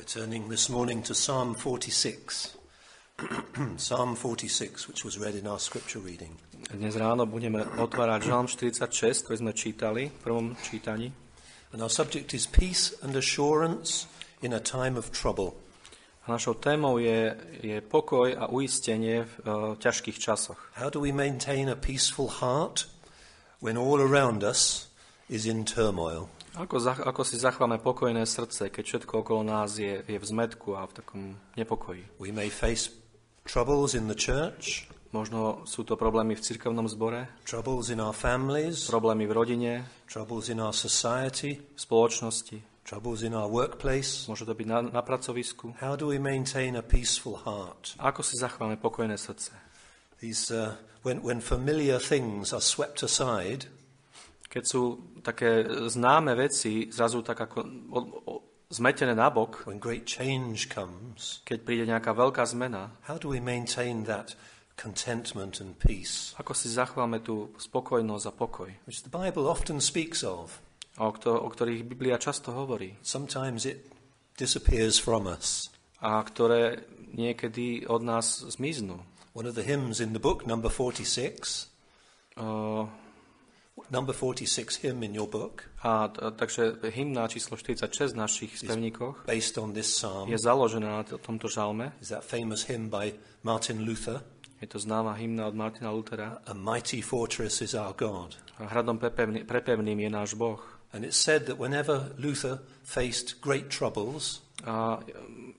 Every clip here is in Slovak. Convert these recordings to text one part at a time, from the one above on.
We're turning this morning to Psalm 46. Psalm 46, which was read in our scripture reading. Dnes ráno budeme otvárať Žalm 46, ktorý sme čítali v prvom čítaní. And our subject is peace and assurance in a time of trouble. A našou témou je, je pokoj a uistenie v uh, ťažkých časoch. How do we maintain a peaceful heart when all around us is in turmoil? Ako, za, ako si zachováme pokojné srdce, keď všetko okolo nás je, je v zmetku a v takom nepokoji? We may face troubles in the church, Možno sú to problémy v cirkevnom zbore, troubles in our families, problémy v rodine, troubles in our society, v spoločnosti, troubles in our workplace. môže to byť na, na pracovisku. How do we maintain a peaceful heart? Ako si zachováme pokojné srdce? These, uh, when, when familiar things are swept aside, Keď sú také známe veci zrazu tak ako o, o, zmetené nabok, when great change comes, keď príde nejaká veľká zmena, how do we maintain that contentment and peace, ako si zachováme tú spokojnosť a pokoj, which the Bible often speaks of? o, kto, o ktorých Biblia často hovorí Sometimes it disappears from us. a ktoré niekedy od nás zmiznú. One of the hymns in the book, number 46, Uh, number 46 hymn in your book, a, a takže hymna číslo 46 v našich spevníkoch based on this psalm, je založená na tomto žalme. is that famous hymn by Martin Luther, Je to známa hymna od Martina Lutera. A mighty fortress is our God. A hradom prepevný, prepevným je náš Boh. And it's said that whenever Luther faced great troubles A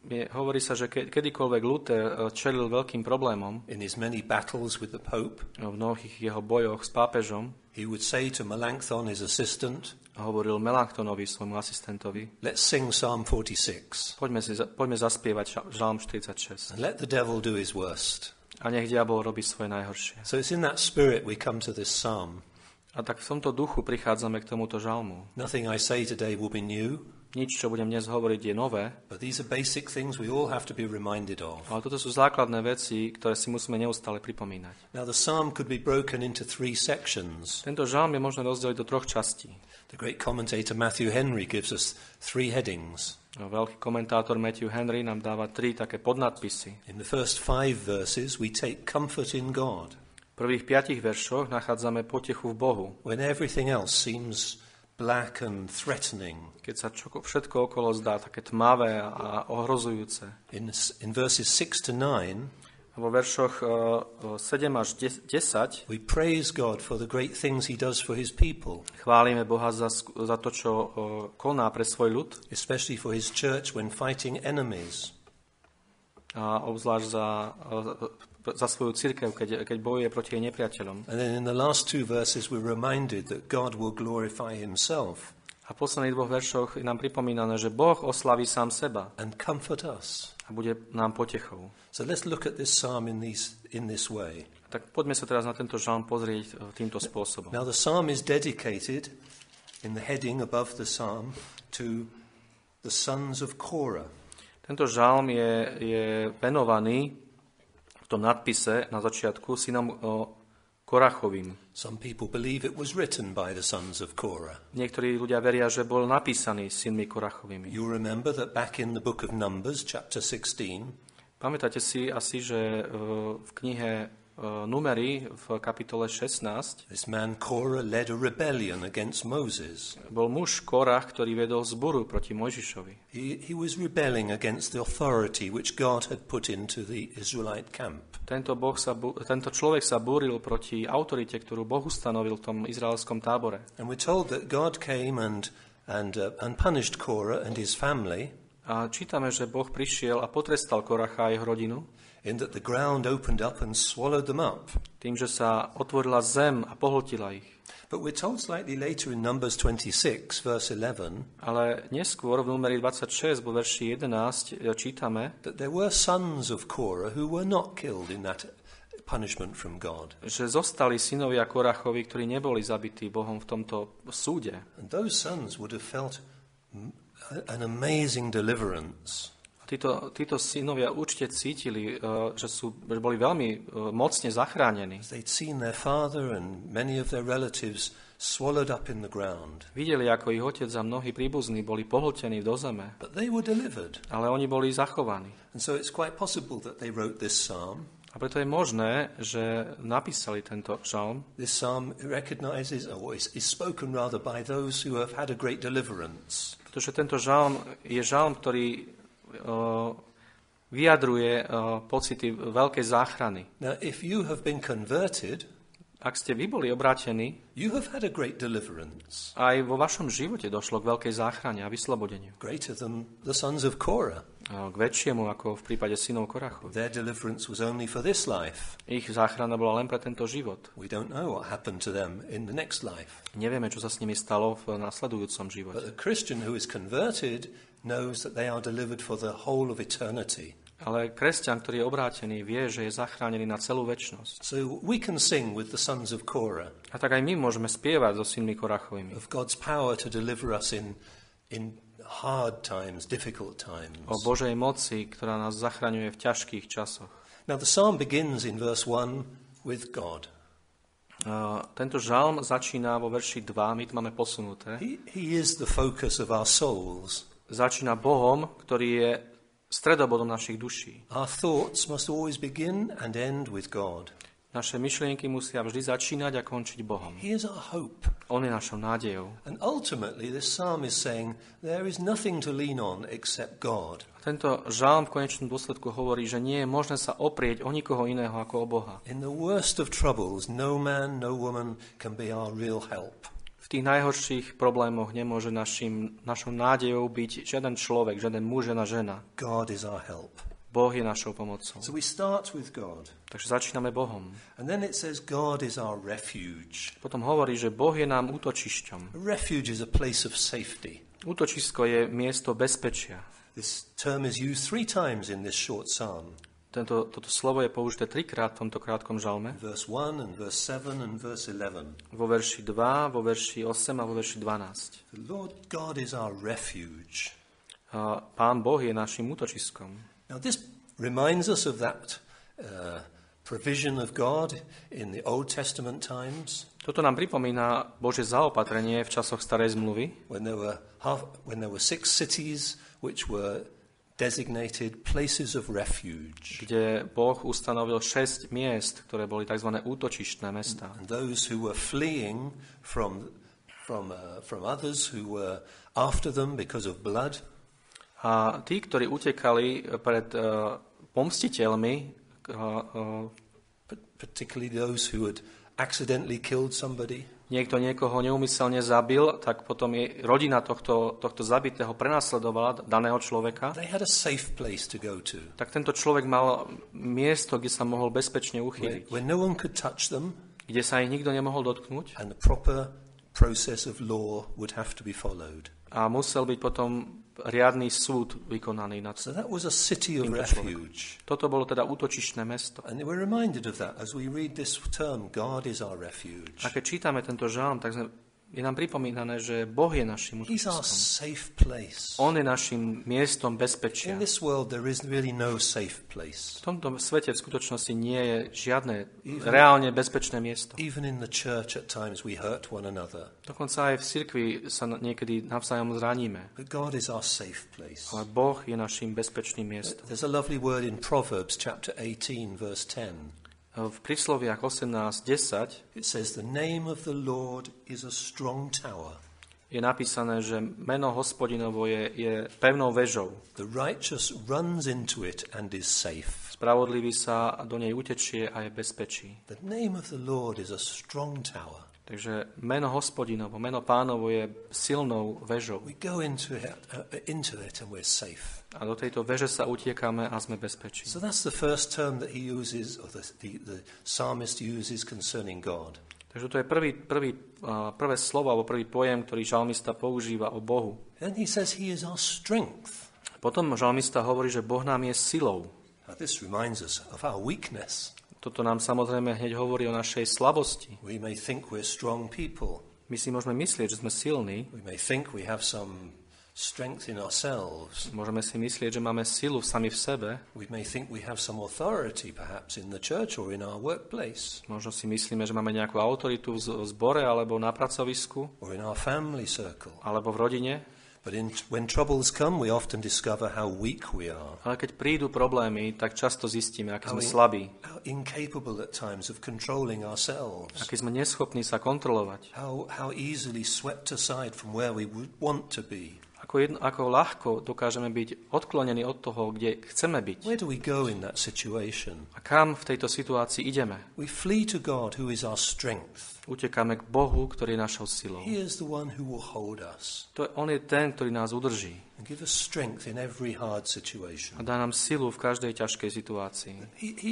je, hovorí sa, že ke, kedykoľvek Luther eh, čelil veľkým problémom in his many battles with the Pope, v mnohých jeho bojoch s pápežom, he would say to Melanchthon, his assistant, a hovoril Melanchtonovi, svojmu asistentovi, Let's sing Psalm 46 poďme, si, poďme zaspievať žalm 46. and let the devil do his worst. A nech diabol robí svoje najhoršie. So it's in that spirit we come to this psalm. A tak v tomto duchu prichádzame k tomuto žalmu. Nothing I say today will be new, Nič, čo budem dnes hovoriť, je nové, but these are basic things we all have to be reminded of. ale toto sú základné veci, ktoré si musíme neustále pripomínať. Now, the psalm could be broken into three sections. Tento žalm je možné rozdeliť do troch častí. The great commentator Matthew Henry gives us three headings. No, Veľký komentátor Matthew Henry nám dáva tri také podnadpisy. In the first five verses, we take comfort in God V prvých piatich veršoch nachádzame potechu v Bohu, when everything else seems black and threatening. keď sa čo, všetko okolo zdá také tmavé a ohrozujúce. In, in verses 6 to 9, A vo veršoch uh, 7 až 10 we praise God for the great things He does for His people, chválime Boha za, za to, čo uh, koná pre svoj ľud especially for His church when fighting enemies. a obzvlášť za, uh, za svoju církev, keď, keď bojuje proti jej nepriateľom. And then in the last two verses, we're reminded that God will glorify Himself A v posledných dvoch veršoch je nám pripomínané, že Boh oslaví sám seba and comfort us. a bude nám potechou. So let's look at this psalm in, these, in this way. Tak poďme sa teraz na tento žalm pozrieť uh, týmto spôsobom. Now, the psalm is dedicated in the heading above the psalm to the sons of Korah. Tento žalm je, je venovaný tom nadpise na začiatku synom Korachovým. Some people believe it was written by the sons of Korah. Niektorí ľudia veria, že bol napísaný synmi Korachovými. You remember that back in the book of Numbers, chapter 16, Pamätáte si asi, že e, v knihe Numery v kapitole 16 this man Korah led a rebellion against Moses. bol muž Korach, ktorý vedol zboru proti Mojžišovi. He, he was rebelling against the authority which God had put into the Israelite camp. Tento, boh sa, tento človek sa búril proti autorite, ktorú Boh ustanovil v tom izraelskom tábore. And we're told that God came and, and, uh, and punished Korah and his family A čítame, že Boh prišiel a potrestal Koracha a jeho rodinu in that the ground opened up and swallowed them up. tým, že sa otvorila zem a pohltila ich. But we're told slightly later in Numbers 26, verse 11, Ale neskôr v numeri 26 vo verši 11 čítame, that there were sons of Korah who were not killed in that punishment from God. že zostali synovia Korachovi, ktorí neboli zabití Bohom v tomto súde. And those sons would have felt an amazing deliverance. Títo, títo synovia určite cítili, eh, že, sú, že boli veľmi eh, mocne zachránení. Videli, ako ich otec a mnohí príbuzní boli pohltení do zeme, But they were delivered. ale oni boli zachovaní. And so it's quite possible that they wrote this psalm. A preto je možné, že napísali tento žalm. This psalm recognizes, or is, is spoken rather by those who have had a great deliverance. Pretože tento žalm je žalm, ktorý uh, vyjadruje pocity veľkej záchrany. Now, if you have been converted, Ak ste vy boli obrátení, you have had a great deliverance, aj vo vašom živote došlo k veľkej záchrane a vyslobodeniu. greater than the sons of Korah. K väčšiemu, ako v prípade synov Korachu. Their deliverance was only for this life. Ich záchrana bola len pre tento život. We don't know what happened to them in the next life. Nevieme, čo sa s nimi stalo v nasledujúcom But živote. the Christian who is converted knows that they are delivered for the whole of eternity. Ale kresťan, ktorý je obrátený, vie, že je zachránený na celú väčnosť. So we can sing with the sons of Korah A tak aj my môžeme spievať so synmi Korachovými of God's power to deliver us in, in hard times, difficult times. o Božej moci, ktorá nás zachraňuje v ťažkých časoch. Now the psalm begins in verse 1 with God. Uh, tento žalm začína vo verši 2, my to máme posunuté. He, he is the focus of our souls. Začína Bohom, ktorý je stredobodom našich duší. Our thoughts must always begin and end with God. Naše myšlienky musia vždy začínať a končiť Bohom. He is our hope. On je našou nádejou. And ultimately, this psalm is saying there is nothing to lean on except God. A tento žalm v konečnom dôsledku hovorí, že nie je možné sa oprieť o nikoho iného ako o Boha. In the worst of troubles, no man, no woman can be our real help. V tých najhorších problémoch nemôže našim, našou nádejou byť žiaden človek, žiaden muž, žiadna žena. God is our help. Boh je našou pomocou. So we start with God. Takže začíname Bohom. And then it says God is our refuge. Potom hovorí, že Boh je nám útočišťom. A refuge is a place of safety. Útočisko je miesto bezpečia. This term is used three times in this short psalm. Tento, toto slovo je použité trikrát v tomto krátkom žalme. Verse 1 and verse 7 and verse 11. Vo verši 2, vo verši 8 a vo verši 12. The Lord God is our refuge. Pán Boh je našim útočiskom. Now, this reminds us of that uh, provision of God in the Old Testament times Toto nám pripomína Bože zaopatrenie v časoch starej zmluvy, when there were, half, when there were six cities which were designated places of refuge. kde Boh ustanovil šesť miest, ktoré boli tzv. útočištné mesta. And those who were fleeing from, from, uh, from others who were after them because of blood, A tí, ktorí utekali pred uh, pomstiteľmi, uh, pa- particularly those who had accidentally killed somebody, niekto niekoho neumyselne zabil, tak potom je rodina tohto, tohto zabitého prenasledovala daného človeka, they had a safe place to go to. Tak tento človek mal miesto, kde sa mohol bezpečne where, uchyliť, where no one could touch them. Kde sa ich nikto nemohol dotknúť. And the proper process of law would have to be followed. a musel byť potom riadny súd vykonaný nad So that was a city of refuge. Toto bolo teda útočišné mesto. And we're reminded of that as we read this term, God is our refuge. A keď čítame tento žalm, tak sme, je nám pripomínané, že Boh je našim útočiskom. On je našim miestom bezpečia. In this world, there is really no safe V place. tomto svete v skutočnosti nie je žiadne reálne bezpečné miesto. Even in the church, at times, we hurt one another. Dokonca aj v cirkvi sa niekedy navzájom zraníme. But God is our safe place. Ale Boh je našim bezpečným miestom. There's a lovely word in Proverbs chapter 18, verse 10. V prísloviach 18.10 It says, The name of the Lord is a strong tower. je napísané, že meno hospodinovo je, je pevnou vežou. The righteous runs into it and is safe. Spravodlivý sa do nej utečie a je bezpečí. The name of the Lord is a strong tower. Takže meno hospodinovo, meno pánovo je silnou vežou. We go into it, uh, into it and we're safe. A do tejto veže sa utiekame a sme bezpečí. So that's the first term that he uses, or the, the, the psalmist uses concerning God. Takže to je prvý, prvý, a, prvé slovo alebo prvý pojem, ktorý žalmista používa o Bohu. Then he says he is our strength. Potom žalmista hovorí, že Boh nám je silou. Now, this reminds us of our weakness. Toto nám samozrejme hneď hovorí o našej slabosti. We may think we're strong people. My si môžeme myslieť, že sme silní, We may think we have some strength in ourselves. Môžeme si myslieť, že máme silu sami v sebe. We may think we have some authority perhaps in the church or in our workplace Možno si myslíme, že máme nejakú autoritu v zbore alebo na pracovisku or in our family circle. alebo v rodine. But in, when troubles come, we often discover how weak we are, Ale keď prídu problémy, tak často zistíme, aký sme slabí, how incapable at times of controlling ourselves, aký sme neschopní sa kontrolovať, how, how easily swept aside from where we would want to be. Ako, jedno, ako ľahko dokážeme byť odklonení od toho, kde chceme byť. Where do we go in that situation? A kam v tejto situácii ideme? We flee to God, who is our strength. Utekáme k Bohu, ktorý je našou silou. He is the one who will hold us To, on je ten, ktorý nás udrží and give us strength in every hard situation. a dá nám silu v každej ťažkej situácii. He, he,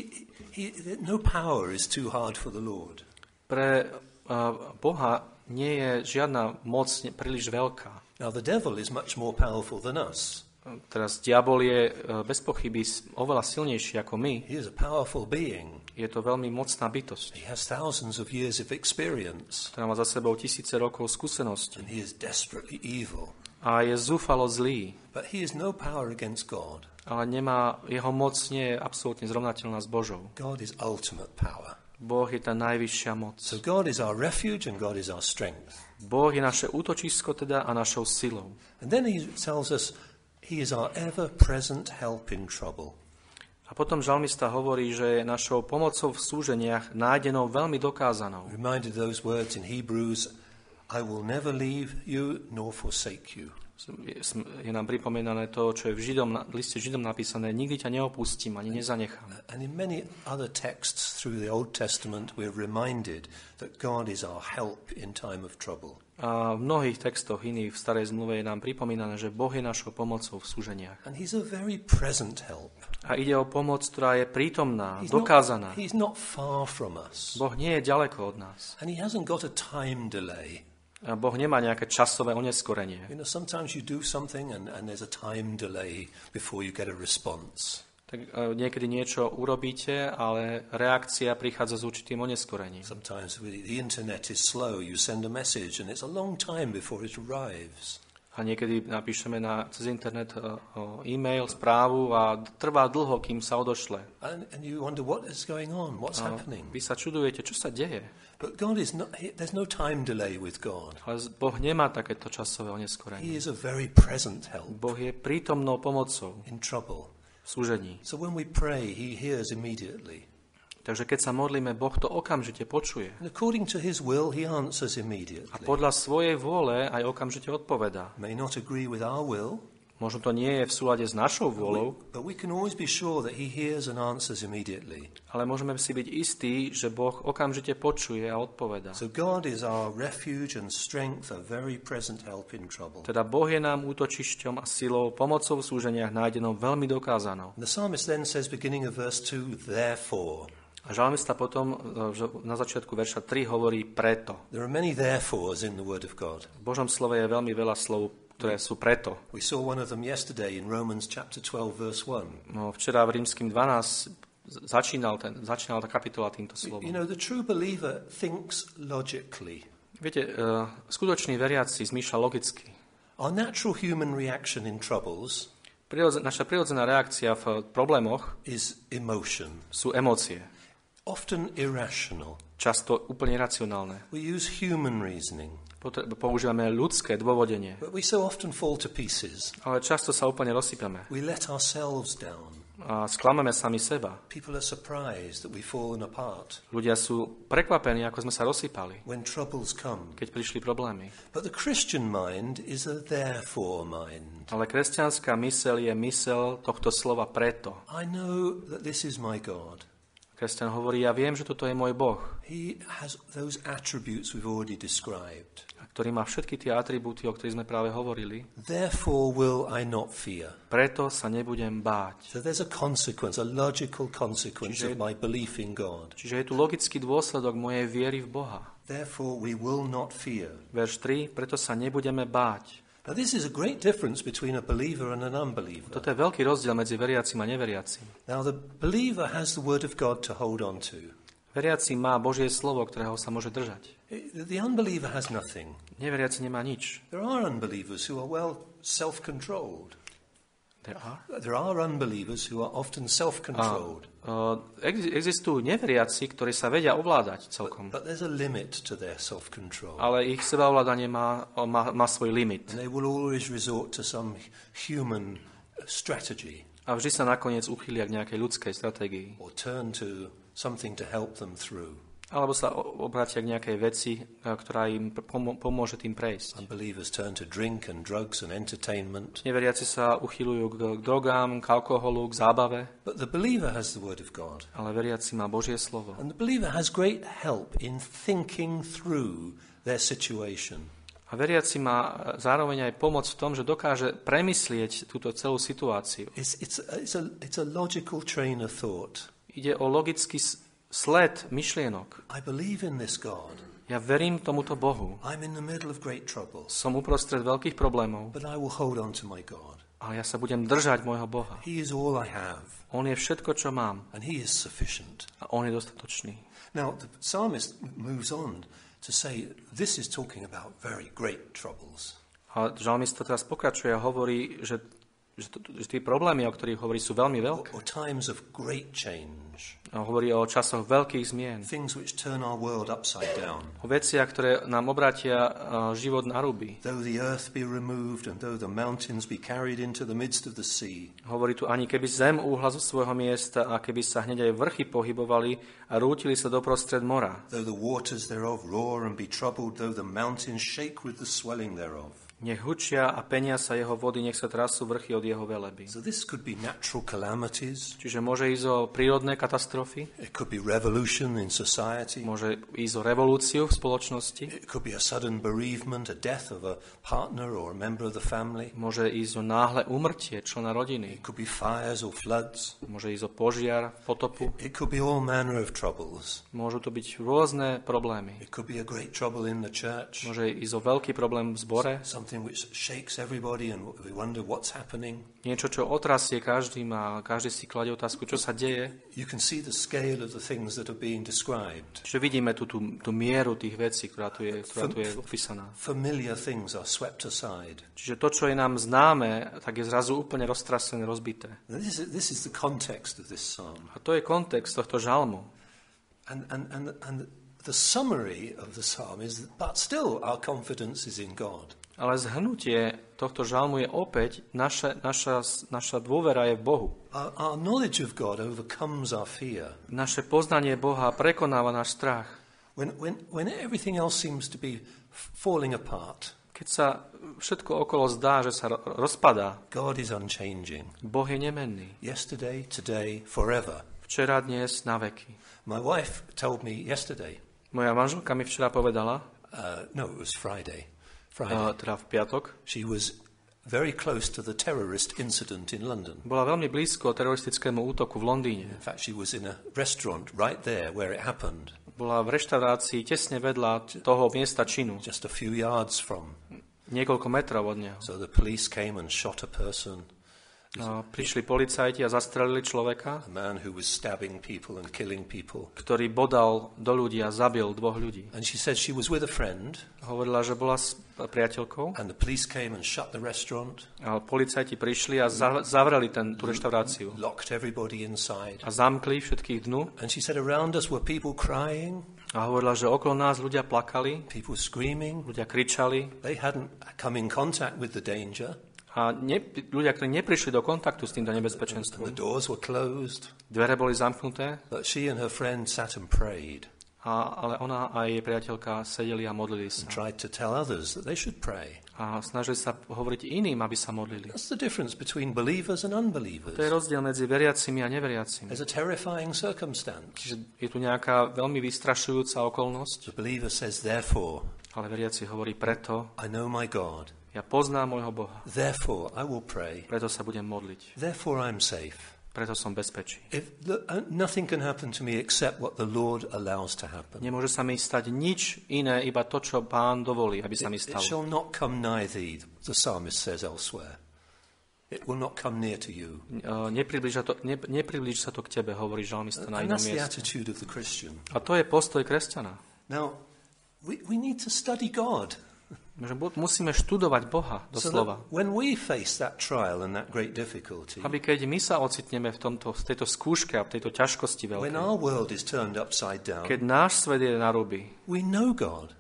he, no power is too hard for the Lord. Pre uh, Boha nie je žiadna moc príliš veľká. Now, the devil is much more powerful than us. Teraz diabol je uh, bez pochyby oveľa silnejší ako my. He is a powerful being. Je to veľmi mocná bytosť, He has thousands of years of experience, ktorá má za sebou tisíce rokov skúsenosti and he is desperately evil. a je zúfalo zlý, But he has no power against God. ale nemá, jeho moc nie je absolútne zrovnateľná s Božou. God is ultimate power. Boh je tá najvyššia moc. So God is our refuge and God is our strength. Boh je naše útočisko teda a našou silou. And then he tells us he is our ever present help in trouble. A potom žalmista hovorí, že je našou pomocou v súženiach nájdenou veľmi dokázanou. Reminded those words in Hebrews I will never leave you nor forsake you. Je, nám pripomínané to, čo je v, Židom, v liste Židom napísané, nikdy ťa neopustím, ani nezanechám. And in many other texts through the Old Testament, we're reminded that God is our help in time of trouble. A v mnohých textoch iných v starej zmluve je nám pripomínané, že Boh je našou pomocou v súženiach. And He's a very present help. A ide o pomoc, ktorá je prítomná, He's dokázaná. Not, he's not far from us. Boh nie je ďaleko od nás. And He hasn't got a time delay. Boh nemá nejaké časové oneskorenie. You know, sometimes you do something and, and there's a time delay before you get a response. Tak e, niekedy niečo urobíte, ale reakcia prichádza s určitým oneskorením. Sometimes the internet is slow. You send a message and it's a long time before it arrives. A niekedy napíšeme na, cez internet o e-mail, správu a trvá dlho, kým sa odošle. And, and you wonder what is going on, what's A happening. vy sa čudujete, čo sa deje. But God is not, he- there's no time delay with God. Ale Boh nemá takéto časové oneskorenie. He is a very present help Boh je prítomnou pomocou in trouble. v súžení. So when we pray, He hears immediately. Takže keď sa modlíme, Boh to okamžite počuje. And according to His will, He answers A immediately. podľa svojej vôle aj okamžite odpovedá. May not agree with our will, Možno to nie je v súlade s našou vôľou, ale môžeme si byť istí, že Boh okamžite počuje a odpovedá. So God is our refuge and strength, a very present help in trouble. Teda Boh je nám útočišťom a silou, pomocou v súženiach nájdenou veľmi dokázanou. And the psalmist then says, beginning of verse 2, therefore. A žalmista potom e, na začiatku verša 3 hovorí preto. There are many therefores in the Word of God. V Božom slove je veľmi veľa slov, ktoré sú preto. We saw one of them yesterday in Romans chapter 12, verse 1. No, včera v rímským 12 z- začínal, ten, začínala tá kapitola týmto You slovom. know, the true believer thinks logically. Viete, e, skutočný veriaci zmýšľa logicky. Our natural human reaction in troubles naša prirodzená reakcia v problémoch is emotion, sú emócie. often irrational. Často úplne racionálne. We use human reasoning, Používame ľudské dôvodenie, but we so often fall to pieces. ale často sa úplne rozsypeme We let ourselves down. a sklameme sami seba. People are surprised that we've fallen apart Ľudia sú prekvapení, ako sme sa rozsypali, when troubles come. keď prišli problémy. But the Christian mind is a therefore mind. Ale kresťanská mysel je mysel tohto slova preto. I know that this is my God. Kresťan hovorí, ja viem, že toto je môj Boh, He has those attributes we've already described. Ktorý má všetky tie atribúty, o ktorých sme práve hovorili. Therefore will I not fear. Preto sa nebudem báť. So there's a consequence, a logical consequence of my belief in God. Čiže je tu logický dôsledok mojej viery v Boha. Therefore we will not fear. Verš 3, preto sa nebudeme báť. Now this is a great difference between a believer and an unbeliever. Toto je veľký rozdiel medzi veriacim a neveriacim. Now the believer has the word of God to hold on to. Veriaci má Božie slovo, ktorého sa môže držať. The unbeliever has nothing. Neveriaci nemá nič. There are unbelievers who are well self controlled. There are. There are unbelievers who are often self controlled. Uh, ex- existujú neveriaci, ktorí sa vedia ovládať celkom. But there's a limit to their self control. Ale ich sebaovládanie má, má, má svoj limit. And they will always resort to some human strategy A vždy sa nakoniec uchylia k nejakej ľudskej stratégii. or turn to something to help them through. Alebo sa obrátia k nejakej veci, a ktorá im pomo- pomôže tým prejsť. Unbelievers turn to drink and drugs and entertainment. Neveriaci sa uchylujú k, k drogám, k alkoholu, k zábave, But the believer has the Word of God. ale veriaci má Božie slovo. And the believer has great help in thinking through their situation. A veriaci má zároveň aj pomoc v tom, že dokáže premyslieť túto celú situáciu. It's, it's, it's, a, it's a logical train of thought. Ide o logický sled myšlienok. I believe in this God. Ja verím tomuto Bohu. I'm in the middle of great troubles, Som uprostred veľkých problémov, but I will hold on to my God. ale ja sa budem držať môjho Boha. He is all I have, On je všetko, čo mám and He is sufficient. a On je dostatočný. Now, the psalmist moves on to say this is talking about very great troubles. A žalmista teraz pokračuje a hovorí, že, že, to- že tie problémy, o ktorých hovorí, sú veľmi Or, veľké. or times of great change, A hovorí o časoch veľkých zmien. things which turn our world upside down. O veciach, ktoré nám obrátia a, život na ruby. Though the earth be removed, and though the mountains be carried into the midst of the sea, Hovorí tu, ani keby zem úhla zo svojho miesta a keby sa hneď aj vrchy pohybovali a rútili sa doprostred mora. though the waters thereof roar and be troubled, though the mountains shake with the swelling thereof. Nech hučia a penia sa jeho vody, nech sa trasú vrchy od jeho veleby. So this could be natural calamities. Čiže môže ísť o prírodné katastrofy, It could be revolution in society. môže ísť o revolúciu v spoločnosti, It could be a sudden bereavement, a death of a partner or a member of the family. môže ísť o náhle úmrtie člena rodiny, It could be fires or floods. môže ísť o požiar, potopu, It could be all manner of troubles. môžu to byť rôzne problémy. It could be a great trouble in the church, Môže ísť o veľký problém v zbore, something which shakes everybody and we wonder what's happening. niečo, čo otrasie každým a každý si kladie otázku, čo sa deje. You can see the scale of the things that are being described. Čiže vidíme tú, tú, tú mieru tých vecí, ktorá tu je, ktorá tu je opísaná. Familiar things are swept aside. Čiže to, čo je nám známe, tak je zrazu úplne roztrasené, rozbité. This is, this is the context of this psalm. A to je kontext tohto žalmu. And, and, and, and the summary of the psalm is that, but still our confidence is in God. Ale zhrnutie tohto žalmu je opäť, naša, naša, naša dôvera je v Bohu. Our, our knowledge of God overcomes our fear. Naše poznanie Boha prekonáva náš strach. When, when, when everything else seems to be falling apart, Keď sa všetko okolo zdá, že sa ro- rozpadá, God is unchanging. Boh je nemenný. Yesterday, today, forever. Včera, dnes, na veky. My wife told me yesterday, Moja manželka mi včera povedala, uh, no, it was Friday, uh, Friday, teda v piatok, she was very close to the terrorist incident in London. bola veľmi blízko teroristickému útoku v Londýne. In fact, she was in a restaurant right there where it happened, Bola v reštaurácii tesne vedľa toho miesta činu, just a few yards from. niekoľko metrov od neho. So the police came and shot a person, Prišli policajti a zastrelili človeka, a man who was stabbing people and killing people. ktorý bodal do ľudí a zabil dvoch ľudí. And she said she was with a friend, Hovorila, že bola s priateľkou. And the police came and shut the restaurant, a policajti prišli a za- zavreli ten, tú reštauráciu. Locked everybody inside. a zamkli všetkých dnu. And she said around us were people crying, a hovorila, že okolo nás ľudia plakali, people screaming. ľudia kričali. They hadn't come in contact with the danger, a ne, ľudia, ktorí neprišli do kontaktu s týmto and the nebezpečenstvom. doors were closed. Dvere boli zamknuté, But she and her friend sat and prayed a, ale ona a jej priateľka sedeli a modlili sa. tried to tell others that they should pray. A snažili sa hovoriť iným, aby sa modlili. That's the difference between believers and unbelievers. To je rozdiel medzi veriacimi a neveriacimi. There's a terrifying circumstance. Čiže je tu nejaká veľmi vystrašujúca okolnosť, The believer says, Therefore, ale veriaci hovorí preto, I know my God. Ja poznám môjho Boha, Therefore, I will pray. preto sa budem modliť, Therefore, I'm safe. preto som bezpečí. If the, uh, nothing can happen to me except what the Lord allows to happen. Nemôže sa mi stať nič iné, iba to, čo pán dovolí, aby sa mi It stalo. shall not come nigh thee, the psalmist says elsewhere. It will not come near to you. Uh, nepriblíža, to, ne, nepriblíži sa to k tebe, hovorí žalmista na inom mieste. A to je postoj kresťana. Now, we, we need to study God. Že musíme študovať Boha, So doslova. that when we face that trial and that great difficulty, Aby keď my sa ocitneme v, tomto, v tejto skúške a v tejto ťažkosti veľkej, keď náš svet je na ruby, we know God.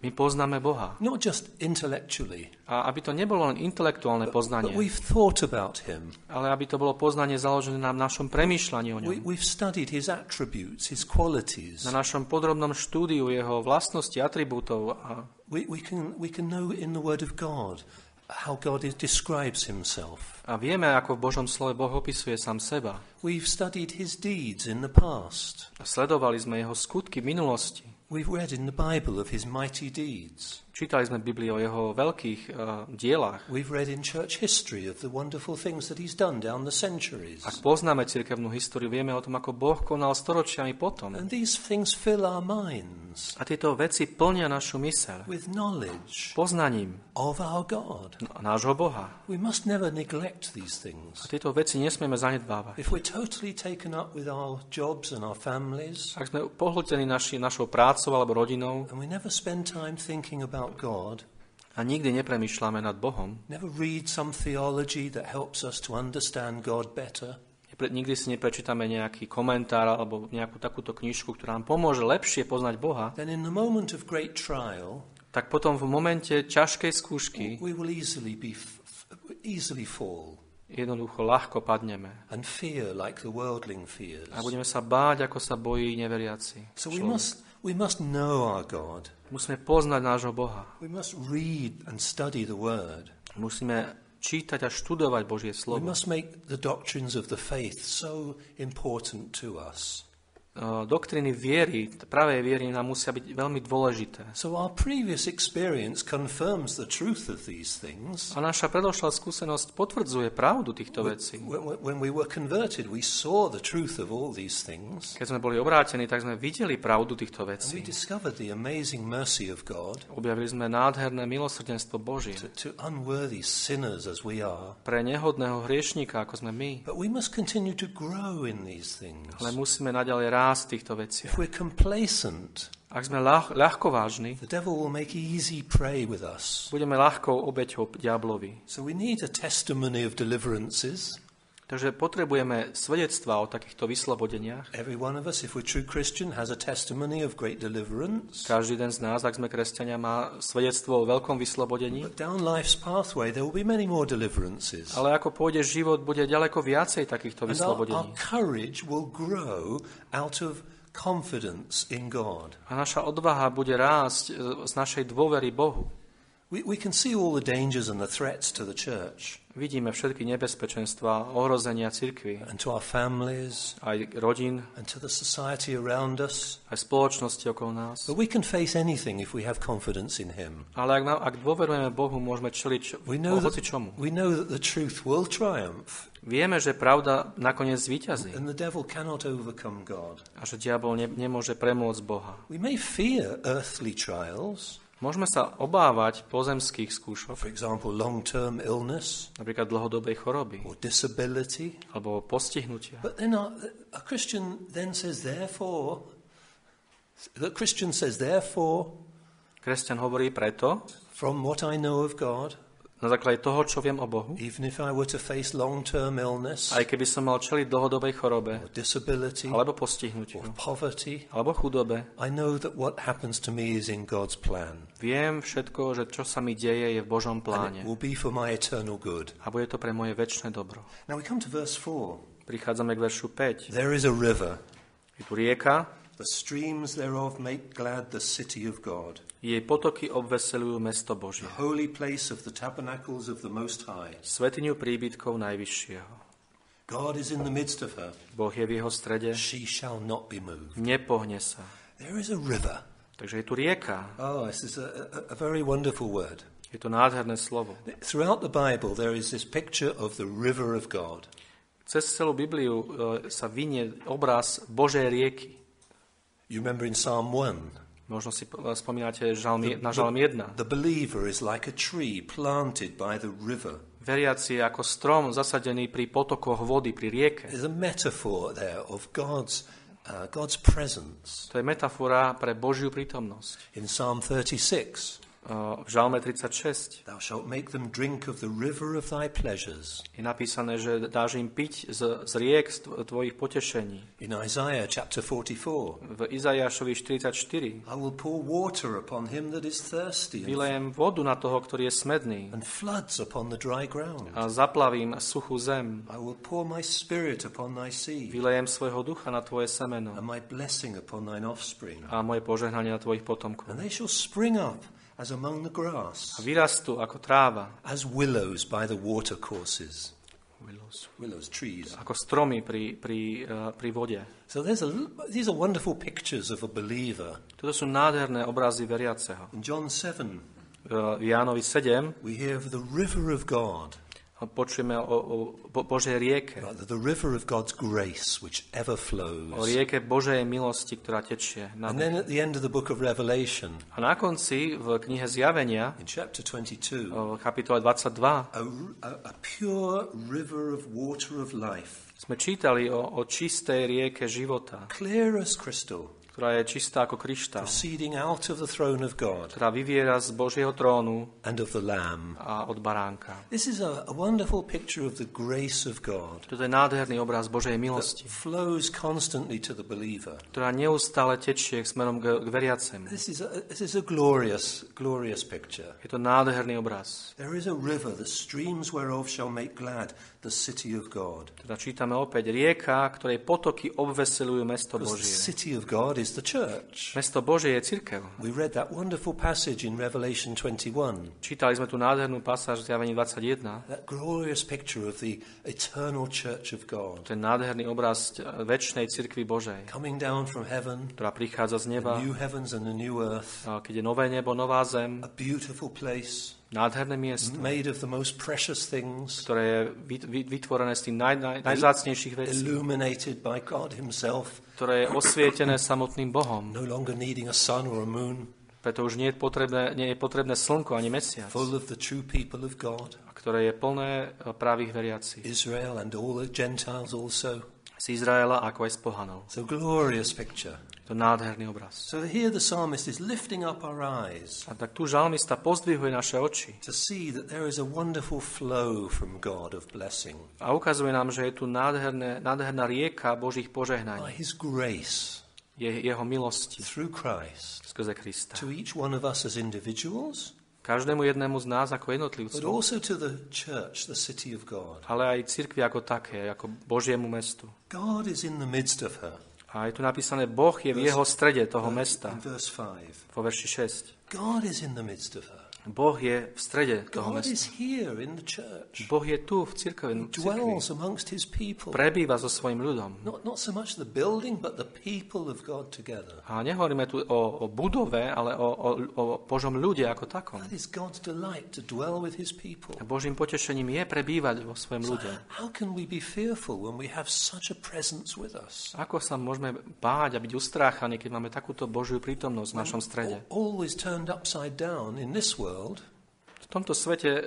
My poznáme Boha. Not just intellectually, A aby to nebolo len intelektuálne but poznanie, we've thought about Him. ale aby to bolo poznanie založené na našom premýšľaní o ňom. we've studied His attributes, His qualities. Na našom podrobnom štúdiu jeho vlastnosti, atribútov a We, we, can, we can know in the Word of God how God describes Himself. A vieme, ako v Božom slove Boh opisuje sám seba. We've studied His deeds in the past. Sledovali sme jeho skutky v minulosti. We've read in the Bible of His mighty deeds. Čítali sme v Biblii o jeho veľkých uh, dielách. We've read in church history of the wonderful things that He's done down the centuries. Ak poznáme cirkevnú históriu, vieme o tom, ako Boh konal storočiami potom. And these things fill our minds A tieto veci plnia našu myseľ with knowledge poznaním of our God. n- nášho Boha. We must never neglect these A things. tieto veci nesmieme zanedbávať. If we're totally taken up with our jobs and our families, Ak sme pohltení naši, našou prácou alebo rodinou and we never spend time thinking about God, a nikdy nepremýšľame nad Bohom, never read some theology that helps us to understand God better, nikdy si neprečítame nejaký komentár alebo nejakú takúto knižku, ktorá nám pomôže lepšie poznať Boha, then in the moment of great trial, tak potom v momente ťažkej skúšky we will easily be easily fall jednoducho ľahko padneme. and fear like the worldling fears. A budeme sa báť, ako sa bojí neveriaci. So we must we must know our God. Musíme poznať nášho Boha. We must read and study the Word. Musíme čítať a študovať Božie We slovo. must make the doctrines of the faith so important to us. Uh, Doktriny viery, pravej viery nám musia byť veľmi dôležité. So our previous experience confirms the truth of these things. A naša predošlá skúsenosť potvrdzuje pravdu týchto vecí. When, we were converted, we saw the truth of all these things. Keď sme boli obrátení, tak sme videli pravdu týchto And we vecí. discovered the amazing mercy of God Objavili sme nádherné milosrdenstvo Božie to, to unworthy sinners as we are. pre nehodného hriešníka, ako sme my. But we must continue to grow in these things. Ale musíme naďalej rásť v týchto veciach. If we're complacent, Ak sme ľah, ľahkovážni, the devil will make easy prey with us. budeme ľahkou obeťou diablovi. So we need a testimony of deliverances. Takže potrebujeme svedectvá o takýchto vyslobodeniach. Every one of us, if we're true Christian, has a testimony of great deliverance. Každý jeden z nás, ak sme kresťania, má svedectvo o veľkom vyslobodení. But down life's pathway, there will be many more deliverances. Ale ako pôjde život, bude ďaleko viacej takýchto And our, our vyslobodení. courage will grow out of confidence in God. A naša odvaha bude rásť e, z našej dôvery Bohu. We, we can see all the dangers and the threats to the church Vidíme všetky nebezpečenstva, ohrozenia cirkvi, and to our families aj rodín, and to the society around us. aj spoločnosti okolo nás. But we can face anything if we have confidence in Him. Ale ak, ak dôverujeme Bohu, môžeme čeliť We know, hoci that, čomu. we know that the truth will triumph Vieme, že pravda nakoniec zvíťazí and the devil cannot overcome God. a že diabol ne, nemôže premôcť Boha. We may fear earthly trials, Môžeme sa obávať pozemských skúšok, for example, long term illness napríklad dlhodobej choroby or disability. alebo postihnutia. But then a, a Christian then says, therefore, the Christian says, therefore, Kresťan hovorí preto, from what I know of God, na základe toho, čo viem o Bohu, even if I were to face long term illness aj keby som mal čeliť dlhodobej chorobe, or disability alebo postihnutiu, or poverty, alebo chudobe, I know that what happens to me is in God's plan. viem všetko, že čo sa mi deje, je v Božom And pláne it will be for my eternal good. a bude to pre moje väčšie dobro. Now we come to verse 4. Prichádzame k veršu 5. There is a river, Je tu rieka, the streams thereof make glad the city of God, jej potoky obveselujú mesto Božie, the holy place of the tabernacles of the Most High. svetiňu príbytkov Najvyššieho. God is in the midst of her. Boh je v jeho strede, She shall not be moved. nepohne sa. There is a river. Takže je tu rieka, Oh, this is a, a, a very wonderful word. je to nádherné slovo. Throughout the Bible, there is this picture of the river of God. Cez celú Bibliu e, sa vynie obraz Božej rieky. You remember in Psalm 1, Možno si e, spomínate žalm, na žalm 1. the believer is like a tree planted by the river Veriaci je ako strom zasadený pri potokoch vody, pri rieke. There's a metaphor there of God's, uh, God's presence. To je metafora pre Božiu prítomnosť. In Psalm 36, Uh, V Žalme 36 thou shalt make them drink of the river of thy pleasures. je napísané, že dáš im piť z, z riek tvojich potešení. In Isaiah chapter 44, V Izajašovi 44 I will pour water upon him that is thirsty vylejem vodu na toho, ktorý je smedný and floods upon the dry ground. a zaplavím suchú zem. I will pour my spirit upon thy seed Vylejem svojho ducha na tvoje semeno and my blessing upon thine offspring. a moje požehnanie na tvojich potomkov. And they shall spring up as among the A grass, vyrastú ako tráva, as willows by the watercourses. Willows, trees. ako stromy pri, pri, uh, pri vode. So there's a, these are wonderful pictures of a believer. Toto sú nádherné obrazy veriaceho. In John 7, V Jánovi 7 we hear of the river of God, počujeme o, o Bo- Božej rieke, the river of God's grace which ever o flows. rieke Božej milosti, ktorá tečie. Na And then at the end of the book of Revelation, A na konci v knihe Zjavenia, in chapter 22, v kapitole 22, a, a, a pure river of water of life, sme čítali o, o čistej rieke života, clear as crystal, ktorá je čistá ako kryštál, proceeding out of the throne of God ktorá vyviera z Božieho trónu and of the Lamb. a od baránka. This is a, a wonderful picture of the grace of God Toto je nádherný obraz Božej that milosti, flows constantly to the believer. ktorá neustále tečie smerom k, k veriacemu. This is a, this is a glorious, glorious picture. Je to nádherný obraz. There is a river, the streams whereof shall make glad the city of God. Teda čítame opäť rieka, ktorej potoky obveselujú mesto Because the Božie. city of God is the church. Mesto Božie je cirkev. We read that wonderful passage in Revelation 21, Čítali sme tu nádhernú pasáž v Zjavení 21. that glorious picture of the eternal church of God je nádherný obraz väčšnej cirkvi Božej, coming down from heaven, ktorá prichádza z neba, the new heavens and the new earth, a keď je nové nebo, nová zem, a beautiful place nádherné miesto, made of the most precious things, ktoré je vyt- vyt- vytvorené z tých naj, naj, najzácnejších vecí, illuminated by God Himself, ktoré je osvietené samotným Bohom. no longer needing a sun or a moon, Preto už nie je potrebné, nie je potrebné slnko ani mesiac, full of the true people of God, ktoré je plné e, pravých veriacich. Israel and all the Gentiles also. Z Izraela ako aj z pohanov. So glorious picture. To nádherný obraz. So here the psalmist is lifting up our eyes A tak tu žalmista pozdvihuje naše oči to see that there is a wonderful flow from God of blessing a ukazuje nám, že je tu nádherné, nádherná rieka Božích by požehnaní, His grace je, jeho milosti through Christ skrze Krista. to each one of us as individuals, Každému jednému z nás ako jednotlivcu, ale aj cirkvi ako také, ako Božiemu mestu. God is in the midst of her. A je tu napísané, Boh je v jeho strede toho mesta, In verse 5. vo verši 6. God is in the midst of her. Boh je v strede toho God mesta. is here in the church. Boh je tu v cirkvi, prebýva so svojim ľudom. Not, not so building. A nehovoríme tu o, o budove, ale o, o, o Božom ľude ako takom. A Božím potešením je prebývať vo svojom ľude. Ako sa môžeme báť a byť ustráchaní, keď máme takúto Božiu prítomnosť v našom strede? Always turned upside down in this world. V tomto svete e,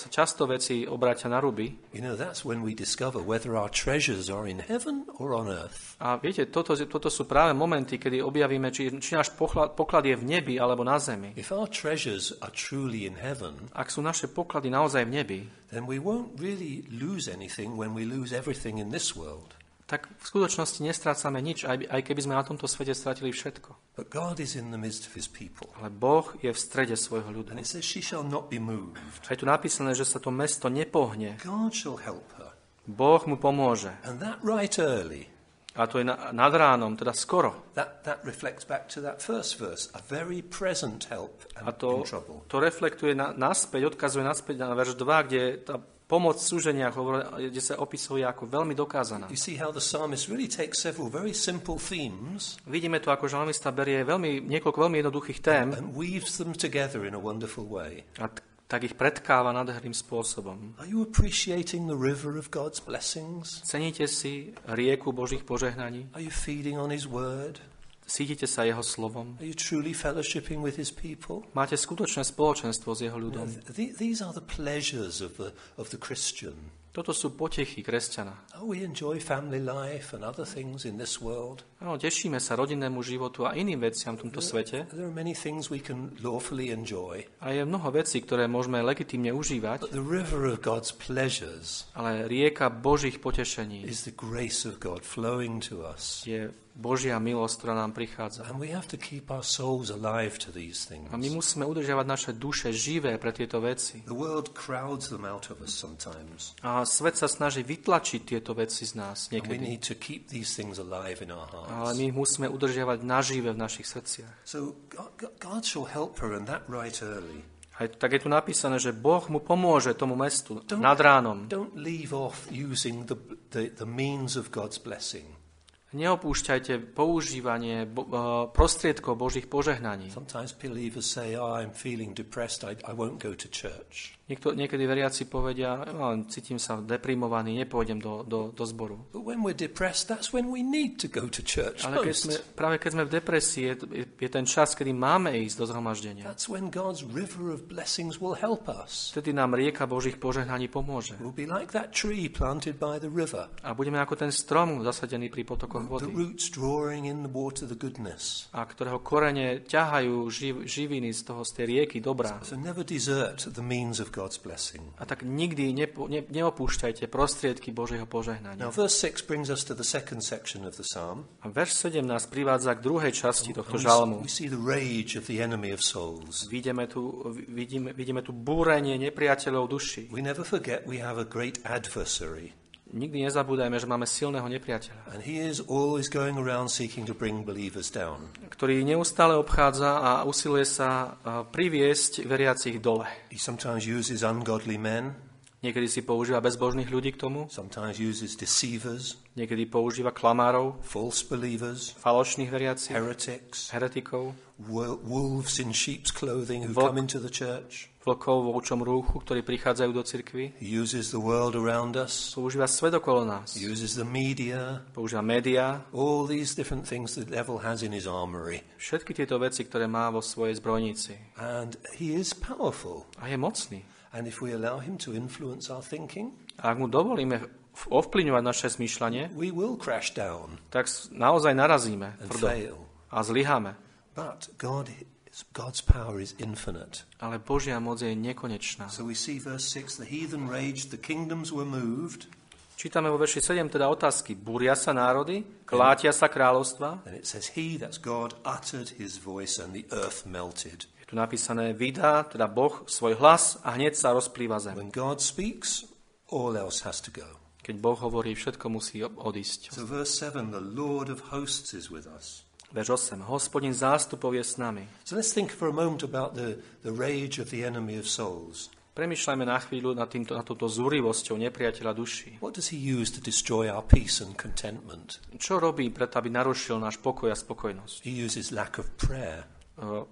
sa často veci obrátia na ruby. You know, that's when we discover whether our treasures are in heaven or on earth. A viete, toto, toto sú práve momenty, kedy objavíme, či, či náš poklad, poklad je v nebi alebo na zemi. If our treasures are truly in heaven, Ak sú naše poklady naozaj v nebi, then we won't really lose anything when we lose everything in this world. Tak v skutočnosti nestrácame nič, aj, aj keby sme na tomto svete stratili všetko. But God is in the midst of his people. Ale Boh je v strede svojho ľudu. And it says, She shall not be moved. A je tu napísané, že sa to mesto nepohne. God shall help her. Boh mu pomôže. And that right early, A to je na, nad ránom, teda skoro. that, that reflects back to that first verse, a very present help and A to, in trouble. to reflektuje na, naspäť, odkazuje naspäť na verš 2, kde tá pomoc hovorí- kde sa opisuje ako veľmi dokázaná. You see how the psalmist really takes several very simple themes Vidíme tu, ako žalmista berie veľmi, niekoľko veľmi jednoduchých tém and weaves them together in a wonderful way. a tak ich predkáva nádherným spôsobom. Are you appreciating the river of God's blessings? Ceníte si rieku Božích požehnaní? Are you feeding on his word? Cítite sa jeho slovom? Are you truly fellowshipping with his people? Máte skutočné spoločenstvo s jeho ľudom? Th- These are the pleasures of the, of the Christian. Toto sú potechy kresťana. Oh, we enjoy family life and other things in this world. Áno, tešíme sa rodinnému životu a iným veciam v tomto svete. A je mnoho vecí, ktoré môžeme legitímne užívať, ale rieka Božích potešení je Božia milosť, ktorá nám prichádza. A my musíme udržiavať naše duše živé pre tieto veci. The world crowds them out of us sometimes. A svet sa snaží vytlačiť tieto veci z nás niekedy. Ale my ich musíme udržiavať nažive v našich srdciach. So God, shall help her, and that right early. Aj tak je tu napísané, že Boh mu pomôže tomu mestu nad ránom. Don't leave off using the, the, the means of God's blessing. Neopúšťajte používanie bo- eh, prostriedkov Božích požehnaní. Sometimes believers say, Oh, I'm feeling depressed, I, I won't go to church. Niekto, niekedy veriaci povedia, no, cítim sa deprimovaný, nepôjdem do, do, do zboru. Ale keď sme, práve keď sme v depresii, je, je, ten čas, kedy máme ísť do zhromaždenia. That's when God's river of blessings will help us. Vtedy nám rieka Božích požehnaní pomôže. A budeme ako ten strom zasadený pri potokoch vody, a ktorého korene ťahajú živ, živiny z toho, z tej rieky dobrá. So never desert the means of God's blessing. A tak nikdy nepo, ne, neopúšťajte prostriedky Božieho Now, požehnania. verse 6 brings us to the second section of the psalm. A verš 7 nás privádza k druhej časti tohto žalmu. we see the rage of the enemy of souls. Vidíme tu, vidíme, vidíme tu búrenie nepriateľov duší. We never forget we have a great adversary, Nikdy nezabúdajme, že máme silného nepriateľa, and he is always going around seeking to bring believers down. ktorý neustále obchádza a usiluje sa a, priviesť veriacich dole. He sometimes uses ungodly men, Niekedy si používa bezbožných ľudí k tomu, sometimes uses deceivers, niekedy používa klamárov, false believers, falošných veriacich, heretics, heretikov, wo- wolves in sheep's clothing who come into the church. Vlkov očom rúchu, ktorí prichádzajú do cirkvy. Uses the world around us, Používa svet okolo nás, uses the media, používa médiá, all these different things the devil has in his armory. všetky tieto veci, ktoré má vo svojej zbrojnici. And he is powerful. A je mocný. And if we allow him to influence our thinking, A ak mu dovolíme v- ovplyvňovať naše zmýšľanie, we will crash down tak naozaj narazíme tvrdo fail. a zlyháme. But God, God's power is infinite. Ale Božia moc je nekonečná. So we see verse 6 the heathen raged, the kingdoms were moved. Čítame vo verši 7 teda otázky. Búria sa národy, klátia sa kráľovstva. And it says, He, that's God, uttered his voice and the earth melted. Je tu napísané, vydá teda Boh svoj hlas a hneď sa rozplýva zem. When God speaks, all else has to go. Keď Boh hovorí, všetko musí odísť. So verse 7 the Lord of hosts is with us. Verš 8. Hospodin zástupov je s nami. So let's think for a moment about the, the rage of the enemy of souls. Premýšľajme na chvíľu nad, týmto, nad touto zúrivosťou nepriateľa duší. What does he use to destroy our peace and contentment? Čo robí preto, aby narušil náš pokoj a spokojnosť? He uses lack of prayer.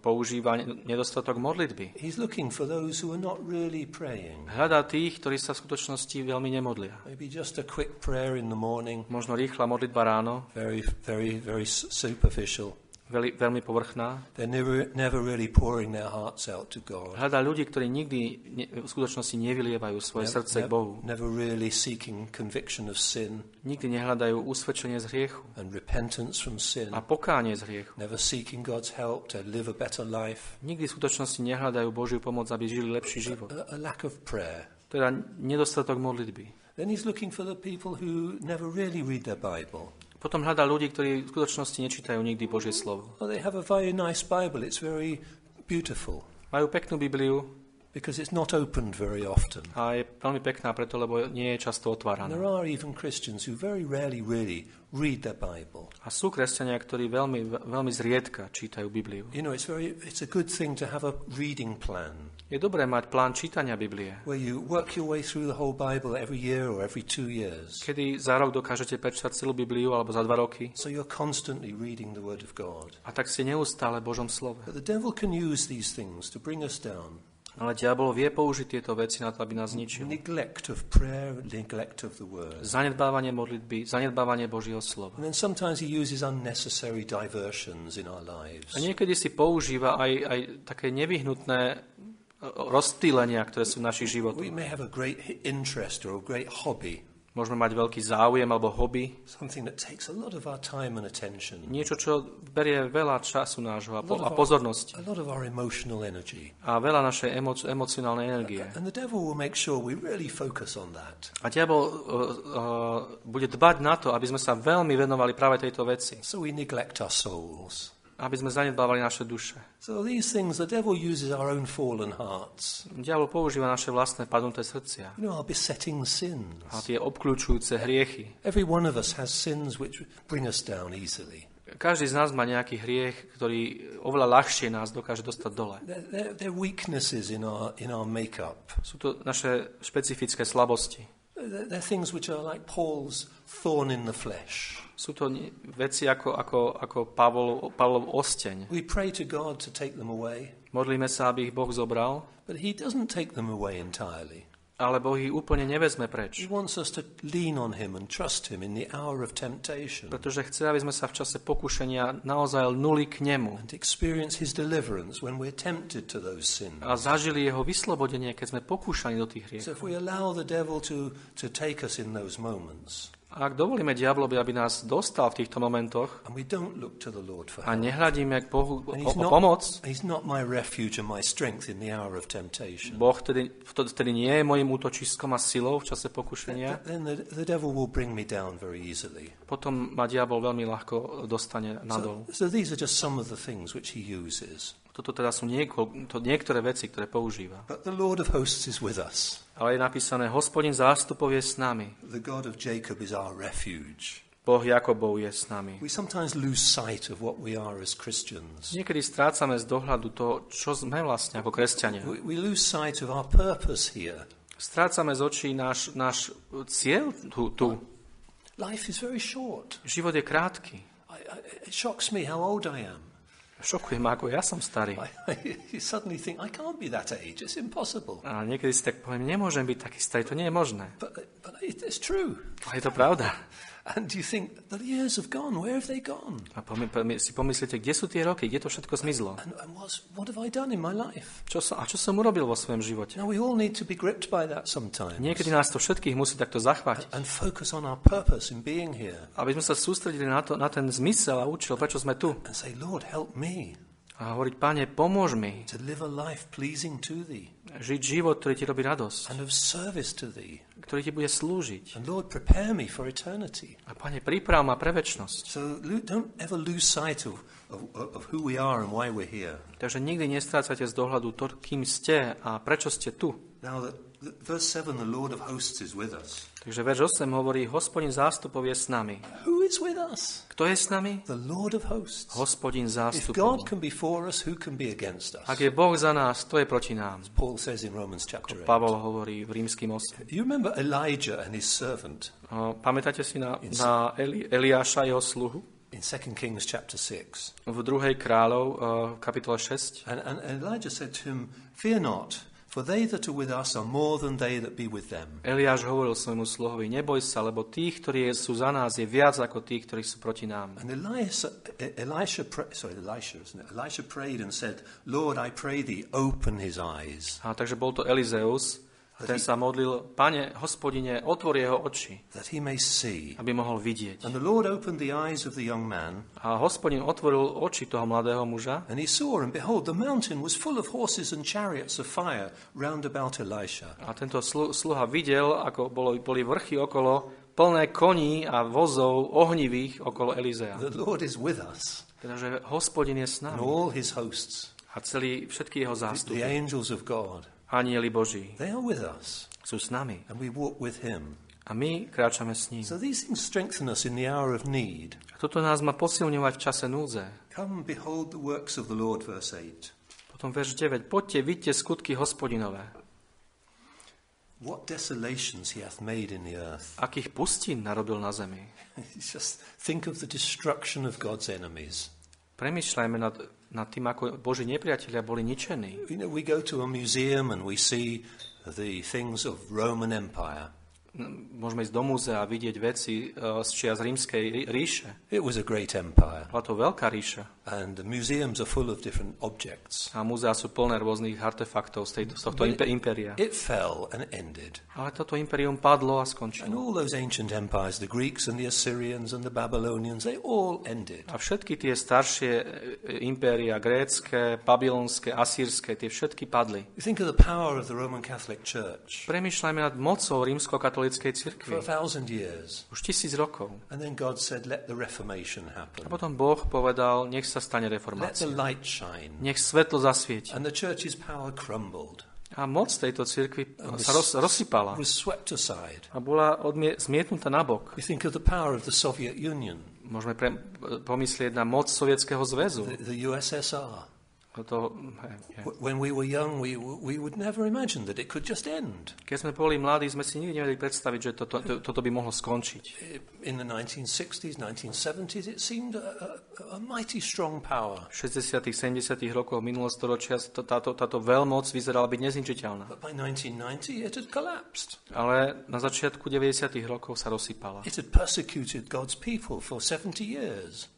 Používa nedostatok modlitby. He's looking for those who are not really praying. Hľadá tých, ktorí sa v skutočnosti veľmi nemodlia. Maybe just a quick prayer in the morning, Možno rýchla modlitba ráno, very, very, very superficial. Veľmi, veľmi povrchná. They're never, never really pouring their hearts out to God. Hľadá ľudí, ktorí nikdy ne, v skutočnosti nevylievajú svoje srdce k Bohu. never really seeking conviction of sin Nikdy nehľadajú usvedčenie z hriechu and repentance from sin. a pokánie z hriechu. Never seeking God's help to live a better life. Nikdy v skutočnosti nehľadajú Božiu pomoc, aby žili lepší život. A, a lack of prayer. Teda nedostatok modlitby. Then he's looking for the people who never really read their Bible. Potom hľadá ľudí, ktorí v skutočnosti nečítajú nikdy Božie slovo. Well, they have a very nice Bible. It's very beautiful Majú peknú Bibliu because it's not opened very often. a je veľmi pekná preto, lebo nie je často otváraná. there are even Christians who very rarely really read their Bible. A sú kresťania, ktorí veľmi, veľmi zriedka čítajú Bibliu. You know, it's very it's a good thing to have a reading plan Je dobré mať plán čítania Biblie, where you work your way through the whole Bible every year or every two years. kedy za rok dokážete prečítať celú Bibliu alebo za dva roky So you're constantly reading the Word of God. a tak ste neustále Božom slove. But the devil can use these things to bring us down. Ale diabol vie použiť tieto veci na to, aby nás zničil. Neglect of prayer, neglect of the word. Zanedbávanie modlitby, zanedbávanie Božieho slova. And then sometimes he uses unnecessary diversions in our lives. A niekedy si používa aj, aj také nevyhnutné e, rozptýlenia, ktoré sú v našich životoch. We may have a great hi- interest or a great hobby, Môžeme mať veľký záujem alebo hobby. something that takes a lot of our time and attention, Niečo, čo berie veľa času nášho a, po, a pozornosti. a lot of our emotional energy. A veľa našej emo- emocionálnej energie. And the devil will make sure we really focus on that. A diabol uh, uh, bude dbať na to, aby sme sa veľmi venovali práve tejto veci. So we neglect our souls. Aby sme zanedbávali naše duše. So these things, the devil uses our own fallen hearts. Diabol používa naše vlastné padnuté srdcia. You know, our besetting sins. A tie obklúčujúce hriechy. Every one of us has sins which bring us down easily. Každý z nás má nejaký hriech, ktorý oveľa ľahšie nás dokáže dostať dole. They're, weaknesses in our, in our makeup. Sú to naše špecifické slabosti. They're things which are like Paul's thorn in the flesh. Sú to veci ako, ako, ako Pavlov, Pavlov osteň. We pray to God to take them away, Modlíme sa, aby ich Boh zobral, but He doesn't take them away entirely. ale Boh ich úplne nevezme He preč. wants us to lean on Him and trust Him in the hour of temptation Pretože chce, aby sme sa v čase pokušenia naozaj lnuli k nemu and experience His deliverance when we're tempted to those sins. a zažili jeho vyslobodenie, keď sme pokúšaní do tých hriechov. So if we allow the devil to, to take us in those moments ak dovolíme diablovi, aby nás dostal v týchto momentoch a nehľadíme k Bohu o, o pomoc, Boh vtedy, vtedy nie je mojim útočiskom a silou v čase pokušenia, then the, the devil will bring me down very easily. potom ma diabol veľmi ľahko dostane nadol. So, so these are just some of the things which he uses. Toto teda sú nieko, to niektoré veci, ktoré používa. But the Lord of hosts is with us. Ale je napísané, hospodin zástupov je s nami, The God of Jacob is our refuge. Boh Jakobov je s nami. We sometimes lose sight of what we are as Christians. Niekedy strácame z dohľadu to, čo sme vlastne ako kresťania. We, we lose sight of our purpose here. Strácame z očí náš, náš cieľ tu, tu. Life is very short. Život je krátky. I, I, it shocks me how old I am. Šokuje ma, ako ja som starý. A niekedy si tak poviem, nemôžem byť taký starý, to nie je možné. But, but it, it's true. A je to pravda. And you think, the years have gone. Where have they gone? A pomy, pomy, si pomyslíte, kde sú tie roky, kde to všetko zmizlo? And, and what's, what have I done in my life? Čo som, a čo som urobil vo svojom živote? Now, we all need to be gripped by that sometimes. Niekedy nás to všetkých musí takto zachvátiť. And focus on our purpose in being here. Aby sme sa sústredili na, to, na ten zmysel a účel, prečo sme tu. And say, Lord, help me A hovoriť, páne, pomôž mi to live a life pleasing to thee žiť život, ktorý ti robí radosť, and of service to thee. ktorý ti bude slúžiť. And Lord, prepare me for eternity. A páne, priprav ma pre väčnosť. So don't ever lose sight of, of, of who we are and why we're here. Takže nikdy nestrácate z dohľadu to, kým ste a prečo ste tu. Now, the, the, verse 7, the Lord of hosts is with us. Takže verš 8 hovorí, hospodin zástupov je s nami. Who is with us? Kto je s nami? The Lord of hosts. Hospodin If zástupov. God can be for us, who can be against us? Ak je Boh za nás, to je proti nám. Paul says in Romans chapter 8. Pavol hovorí v rímským 8. You remember Elijah and his servant O, Pamätáte si na, na Eli, Eliáša, jeho sluhu? in 2 Kings chapter 6. V druhej kráľov, o, v kapitole 6. And, and Elijah said to him, Fear not, for they that are with us are more than they that be with them. Eliáš hovoril svojmu sluhovi, neboj sa, lebo tých, ktorí sú za nás, je viac ako tých, ktorí sú proti nám. And Elisha, Elisha, pra- sorry, Elisha, isn't it? Elisha prayed and said, Lord, I pray thee, open his eyes, A takže bol to Elizeus, ten sa modlil, pane, hospodine, otvor jeho oči, that he may see. aby mohol vidieť. And the Lord opened the eyes of the young man, A hospodin otvoril oči toho mladého muža and he saw, and behold, the mountain was full of horses and chariots of fire round about Elisha. a tento slu, sluha videl, ako bolo, boli vrchy okolo, plné koní a vozov ohnivých okolo Elizea. The Lord is with us, Teda, že hospodin je s and nami all his hosts, a celý, všetky jeho the zástupy, angels of God, anieli Boží, they are with us, sú s nami. and we walk with him. A my kráčame s ním. So these things strengthen us in the hour of need. A toto nás má posilňovať v čase núdze. Come, behold the works of the Lord, verse 8. Potom verš 9. Poďte, vidíte skutky hospodinové. What desolations he hath made in the earth. Akých pustín narobil na zemi. Just think of the destruction of God's enemies. Premýšľajme nad, nad tým, ako Boží nepriatelia boli ničení. You know, we go to a museum and we see the things of Roman Empire. Môžeme ísť do múzea a vidieť veci uh, z čias rímskej rí- ríše. It was a great empire, Bola to veľká ríša. and the museums are full of different objects. A múzea sú plné rôznych artefaktov z, tejto, z tohto impe- impéria. It fell and ended. Ale toto impérium padlo a And skončilo. all those ancient empires, the Greeks and the Assyrians and the Babylonians, they all ended. A všetky tie staršie e, impéria, grécké, babylonské, asýrske, tie všetky padli. Think of the power of the Roman Catholic Church Premýšľajme nad mocou rímsko-katolíckej for cirkvi. a thousand years. Už tisíc rokov. And then God said, let the Reformation happen. A potom Boh povedal, nech sa stane Let the reformácia. light shine. Nech svetlo zasvieti. And the church's power crumbled, A moc tejto cirkvi sa roz, rozsypala a bola odmie, zmietnutá nabok. Môžeme pre, pomyslieť na moc Sovietskeho zväzu. the, the USSR. To. W- When we were young, we, we would never imagine that it could just end. Keď sme boli mladí, sme si nikdy nevedeli predstaviť, že toto, to, toto by mohlo skončiť. In the 1960s, 1970s, it seemed a, a, a mighty strong power. V 60. 70. rokoch minulého storočia to- táto, táto veľmoc vyzerala byť nezničiteľná. But by 1990, it had collapsed. Ale na začiatku 90. rokov sa rozsypala. It had persecuted God's people for 70 years,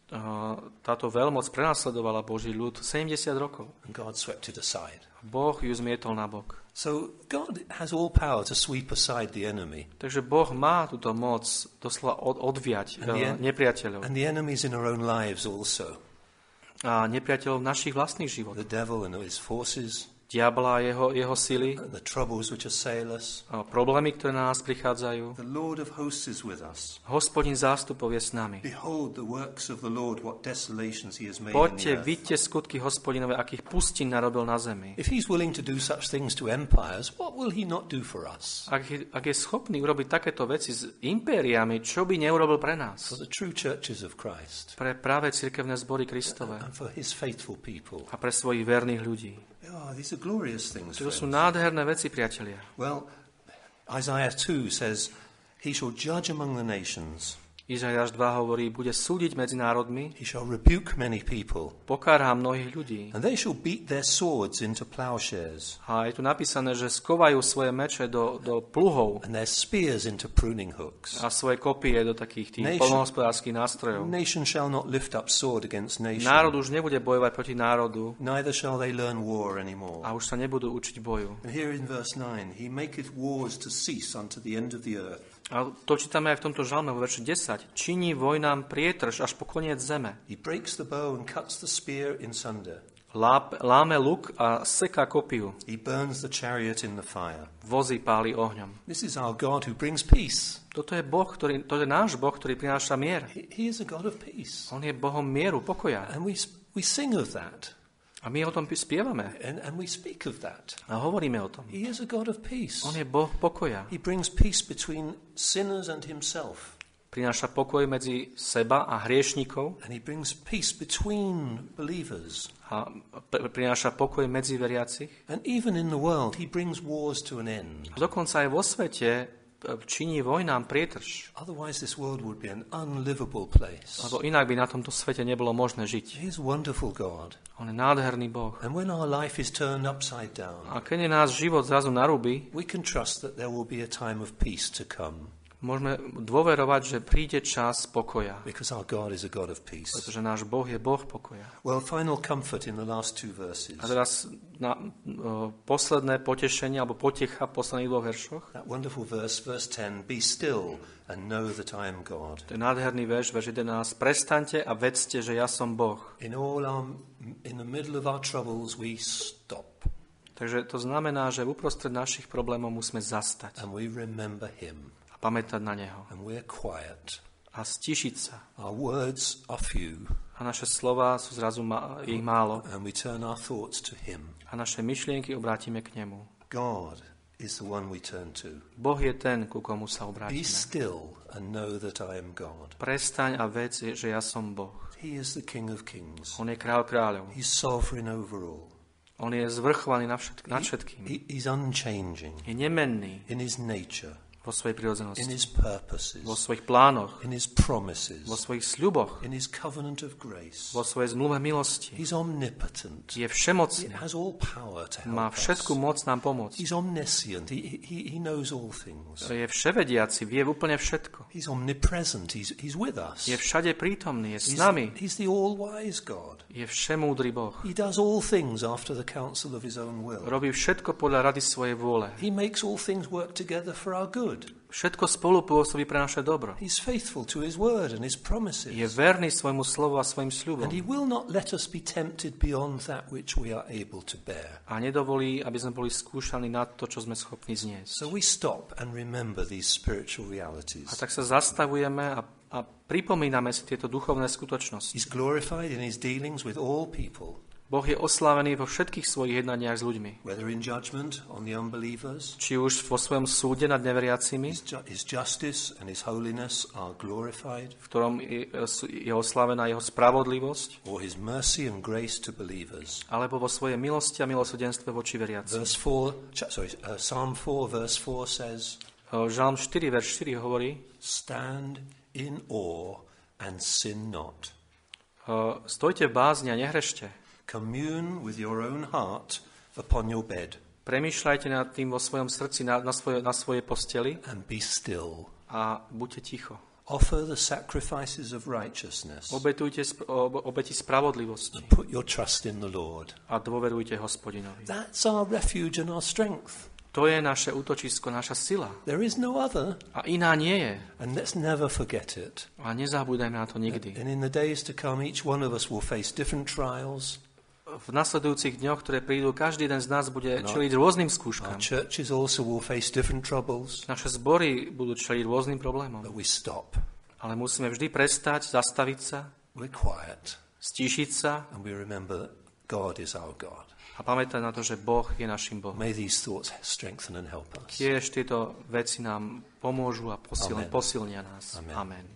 Táto veľmoc prenasledovala Boží ľud 70 rokov. and God swept it aside. Boh ju zmietol na bok. So God has all power to sweep aside the enemy. Takže Boh má túto moc doslova od, odviať And the eh, en- nepriateľov. And the enemies in our own lives also. A nepriateľov v našich vlastných životoch. The devil and his forces, Diabla a jeho, jeho sily, and the troubles which assail us. a problémy, ktoré na nás prichádzajú. The Lord of hosts is with us. Hospodin zástupov je s nami. Behold the works of the Lord, what desolations he has made in Poďte, vidíte skutky hospodinové, akých pustín narobil na zemi. If he's willing to do such things to empires, what will he not do for us? Ak, je- ak je schopný urobiť takéto veci s impériami, čo by neurobil pre nás? For the true churches of Christ Pre práve cirkevné zbory Kristové and for his faithful people. a pre svojich verných ľudí. Oh, these are glorious things. To sú nádherné veci, priatelia. Well, Isaiah 2 says, He shall judge among the nations, Izaiáš 2 hovorí, bude súdiť medzi národmi, he shall rebuke many people, pokára mnohých ľudí. and they shall beat their swords into plowshares, A je tu napísané, že skovajú svoje meče do, do pluhov and their spears into pruning hooks. a svoje kopie do takých tých polnohospodárských nástrojov. Nation shall not lift up sword against nation, Národ už nebude bojovať proti národu neither shall they learn war anymore. a už sa nebudú učiť boju. And here in verse 9, he maketh wars to cease unto the end of the earth. A to čítame aj v tomto žalme vo verši 10. Činí vojnám prietrž až po koniec zeme. He breaks the bow and cuts the spear in sunder. Láp, láme luk a seká kopiu. He burns the chariot in the fire. Vozy páli ohňom. This is our God who brings peace. Toto je Boh, ktorý, to je náš Boh, ktorý prináša mier. He, he is a God of peace. On je Bohom mieru, pokoja. And we, we sing of that. A my o tom spievame And, and we speak of that. a hovoríme o tom. He is a God of peace. On je Boh pokoja. He brings peace between sinners and himself. Prináša pokoj medzi seba a hriešnikov And he brings peace between believers. a pr- prináša pokoj medzi veriacich. And even in the world, he brings wars to an end. A dokonca aj vo svete činí vojnám prietrž. Otherwise, this world would be an unlivable place. Lebo inak by na tomto svete nebolo možné žiť. He is wonderful God. On je nádherný Boh. And when our life is turned upside down, A keď je nás život zrazu narúbi, we can trust that there will be a time of peace to come môžeme dôverovať, že príde čas pokoja. because our God is a God of peace. Pretože náš Boh je Boh pokoja. Well, final comfort in the last two verses. A teraz na o, posledné potešenie, alebo potecha v posledných dvoch veršoch. That wonderful verse, verse 10 Be still and know that I am God. Nádherný verš, verš 11. Prestaňte a vedzte, že ja som Boh. In all our, in the middle of our troubles, we stop Takže to znamená, že uprostred našich problémov musíme zastať and we remember Him a pamätať na Neho. and we're quiet. A stišiť sa. Our words are few A naše slova sú zrazu ma- ich málo. and we turn our thoughts to Him. A naše myšlienky obrátime k Nemu. God is the one we turn to. Boh je ten, ku komu sa Be obrátime. still and know that I am God. Prestaň a vedz, že ja som Boh. He is the King of Kings. On je král kráľov. He's sovereign over all. On je zvrchovaný nad, všetk- nad všetkým. He, he's unchanging Je nemenný in his nature. Vo svojej in prirodzenosti, his purposes, vo svojich plánoch, in his promises, vo svojich sľuboch, in his covenant of grace. vo svojej zmluve milosti. He's omnipotent. Je všemocný, has all power to má help všetku us. moc nám pomôcť. He's omniscient. He, he, he knows all things. Je vševediaci, vie úplne všetko. He's omnipresent. He's, he's with us. Je všade prítomný, je s He's, nami. he's the all-wise God. Je všemúdry Boh. He does all things after the counsel of his own will. Robí všetko podľa rady svojej vôle. He makes all things work together for our good. Všetko spolu pôsobí pre naše dobro. He's faithful to his word and his Je promises. verný svojmu slovu a svojim sľubom. And he will not let us be tempted beyond that which we are able to bear. A nedovolí, aby sme boli skúšaní na to, čo sme schopní zniesť. So we stop and remember these spiritual A realities. tak sa zastavujeme a, a pripomíname si tieto duchovné skutočnosti. He's glorified in his dealings with all people, Boh je oslávený vo všetkých svojich jednaniach s ľuďmi. Či už vo svojom súde nad neveriacimi, v ktorom je, oslávená jeho spravodlivosť, alebo vo svojej milosti a milosrdenstve voči veriacim. Verse 4, cha- sorry, uh, Psalm 4, verse 4 says, Žalm 4, verš 4 hovorí, Stand in awe and sin not. stojte v bázni a nehrešte. Commune with your own heart upon your bed Premýšľajte nad tým vo svojom srdci, na, na, svoje, na svojej posteli and be still. a buďte ticho. Offer the sacrifices of righteousness. Obetujte sp- ob- obeti spravodlivosti Put your trust in the Lord. a dôverujte hospodinovi. That's our refuge and our strength. To je naše útočisko, naša sila. There is no other, A iná nie je. and let's never forget it. A nezabúdajme na to nikdy. And in the days to come, each one of us will face different trials. V nasledujúcich dňoch, ktoré prídu, každý jeden z nás bude čeliť rôznym skúškam. Naše zbory budú čeliť rôznym problémom. Ale musíme vždy prestať, zastaviť sa, stíšiť sa a pamätať na to, že Boh je našim Bohom. Tiež tieto veci nám pomôžu a posilnia nás. Amen. Amen.